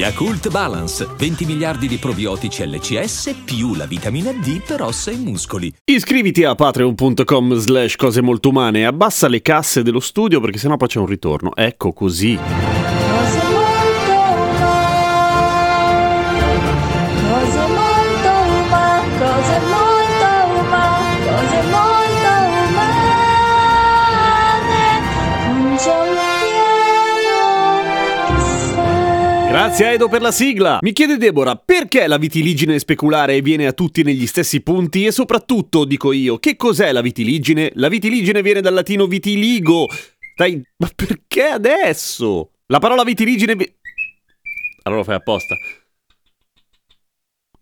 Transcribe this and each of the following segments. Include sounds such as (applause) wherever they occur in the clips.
Yakult Balance, 20 miliardi di probiotici LCS più la vitamina D per ossa e muscoli. Iscriviti a patreon.com slash cose molto umane e abbassa le casse dello studio perché sennò poi c'è un ritorno. Ecco così. Grazie a Edo per la sigla. Mi chiede Deborah, perché la vitiligine speculare viene a tutti negli stessi punti? E soprattutto, dico io, che cos'è la vitiligine? La vitiligine viene dal latino vitiligo. Dai, ma perché adesso? La parola vitiligine... vi- Allora lo fai apposta.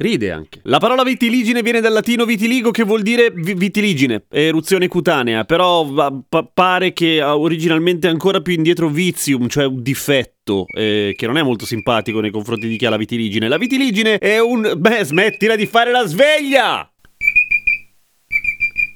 Ride anche. La parola vitiligine viene dal latino vitiligo che vuol dire vi- vitiligine, eruzione cutanea, però pa- pare che originalmente ancora più indietro vizium, cioè un difetto, eh, che non è molto simpatico nei confronti di chi ha la vitiligine. La vitiligine è un... Beh, smettila di fare la sveglia!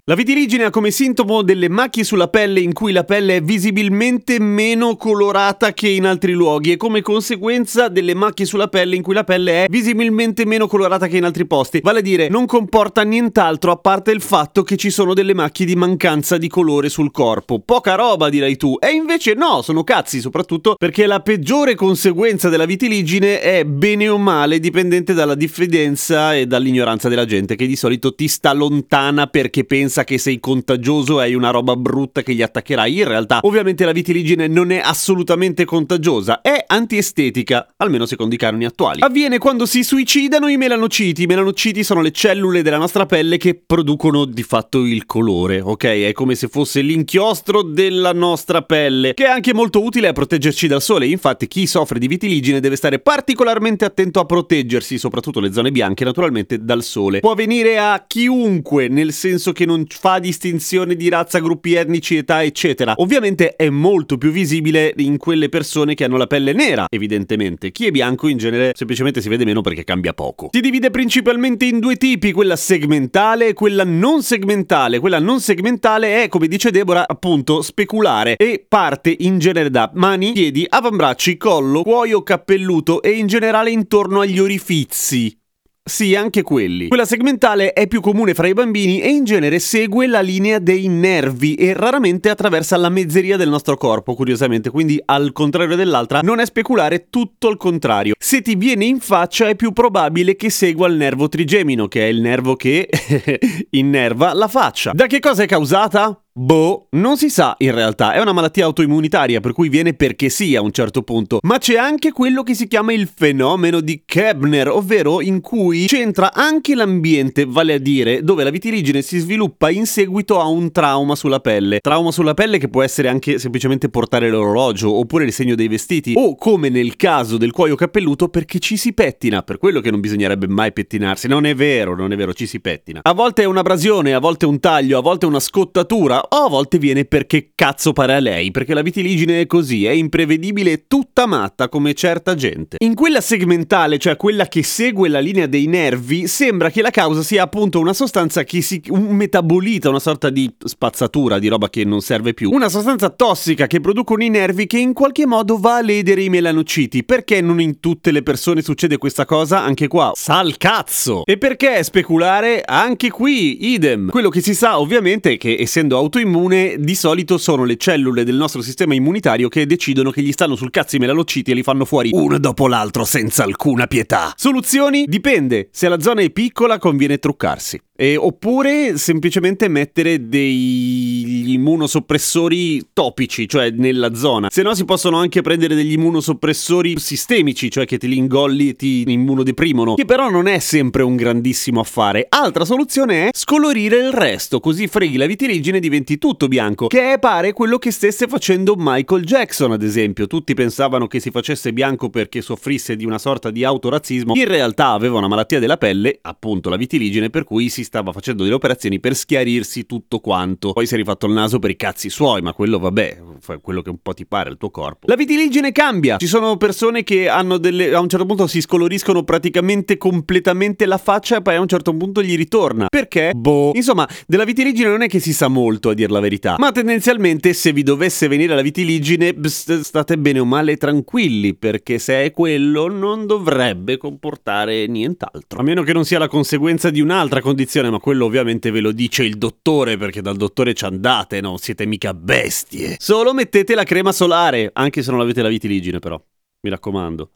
La vitiligine ha come sintomo delle macchie sulla pelle in cui la pelle è visibilmente meno colorata che in altri luoghi e come conseguenza delle macchie sulla pelle in cui la pelle è visibilmente meno colorata che in altri posti. Vale a dire, non comporta nient'altro a parte il fatto che ci sono delle macchie di mancanza di colore sul corpo. Poca roba, direi tu. E invece no, sono cazzi, soprattutto perché la peggiore conseguenza della vitiligine è bene o male dipendente dalla diffidenza e dall'ignoranza della gente che di solito ti sta lontana perché pensa che sei contagioso hai una roba brutta che gli attaccherai. In realtà, ovviamente la vitiligine non è assolutamente contagiosa, è antiestetica, almeno secondo i canoni attuali. Avviene quando si suicidano i melanociti. I melanociti sono le cellule della nostra pelle che producono di fatto il colore, ok? È come se fosse l'inchiostro della nostra pelle, che è anche molto utile a proteggerci dal sole. Infatti, chi soffre di vitiligine deve stare particolarmente attento a proteggersi, soprattutto le zone bianche, naturalmente, dal sole. Può venire a chiunque, nel senso che non fa distinzione di razza, gruppi etnici, età, eccetera. Ovviamente è molto più visibile in quelle persone che hanno la pelle nera, evidentemente. Chi è bianco in genere semplicemente si vede meno perché cambia poco. Si divide principalmente in due tipi, quella segmentale e quella non segmentale. Quella non segmentale è, come dice Deborah, appunto speculare e parte in genere da mani, piedi, avambracci, collo, cuoio cappelluto e in generale intorno agli orifizi. Sì, anche quelli. Quella segmentale è più comune fra i bambini e in genere segue la linea dei nervi e raramente attraversa la mezzeria del nostro corpo, curiosamente, quindi al contrario dell'altra non è speculare tutto il contrario. Se ti viene in faccia è più probabile che segua il nervo trigemino, che è il nervo che (laughs) innerva la faccia. Da che cosa è causata? Boh, non si sa in realtà, è una malattia autoimmunitaria per cui viene perché sì a un certo punto, ma c'è anche quello che si chiama il fenomeno di Kebner, ovvero in cui c'entra anche l'ambiente, vale a dire dove la vitiligine si sviluppa in seguito a un trauma sulla pelle. Trauma sulla pelle che può essere anche semplicemente portare l'orologio oppure il segno dei vestiti o come nel caso del cuoio capelluto perché ci si pettina, per quello che non bisognerebbe mai pettinarsi. Non è vero, non è vero, ci si pettina. A volte è un'abrasione, a volte un taglio, a volte una scottatura o a volte viene perché cazzo pare a lei, perché la vitiligine è così, è imprevedibile e tutta matta come certa gente. In quella segmentale, cioè quella che segue la linea dei nervi, sembra che la causa sia appunto una sostanza che si... un metabolita, una sorta di spazzatura, di roba che non serve più, una sostanza tossica che producono i nervi che in qualche modo va a ledere i melanociti. Perché non in tutte le persone succede questa cosa? Anche qua, sa il cazzo! E perché speculare? Anche qui, idem. Quello che si sa ovviamente è che essendo autoimmune, di solito sono le cellule del nostro sistema immunitario che decidono che gli stanno sul cazzo i melanociti e li fanno fuori uno dopo l'altro senza alcuna pietà. Soluzioni? Dipende. Se la zona è piccola conviene truccarsi. E- oppure semplicemente mettere degli immunosoppressori topici, cioè nella zona. Se no si possono anche prendere degli immunosoppressori sistemici, cioè che te li ingolli e ti immunodeprimono, che però non è sempre un grandissimo affare. Altra soluzione è scolorire il resto, così freghi la vitiligine e diventi tutto bianco, che è pare quello che stesse facendo Michael Jackson, ad esempio. Tutti pensavano che si facesse bianco perché soffrisse di una sorta di autorazzismo, in realtà aveva una malattia della pelle, appunto la vitiligine, per cui si stava facendo delle operazioni per schiarirsi tutto quanto. Poi si è rifatto il naso per i cazzi suoi, ma quello vabbè, fai quello che un po' ti pare il tuo corpo. La vitiligine cambia. Ci sono persone che hanno delle a un certo punto si scoloriscono praticamente completamente la faccia e poi a un certo punto gli ritorna. Perché? Boh. Insomma, della vitiligine non è che si sa molto a dir la verità, ma tendenzialmente se vi dovesse venire la vitiligine bst, state bene o male tranquilli, perché se è quello non dovrebbe comportare nient'altro. A meno che non sia la conseguenza di un'altra condizione, ma quello ovviamente ve lo dice il dottore, perché dal dottore ci andate, non siete mica bestie. Solo mettete la crema solare, anche se non avete la vitiligine però. Mi raccomando.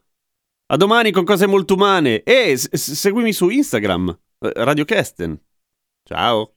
A domani con cose molto umane e s- seguimi su Instagram, eh, Radio Kesten. Ciao.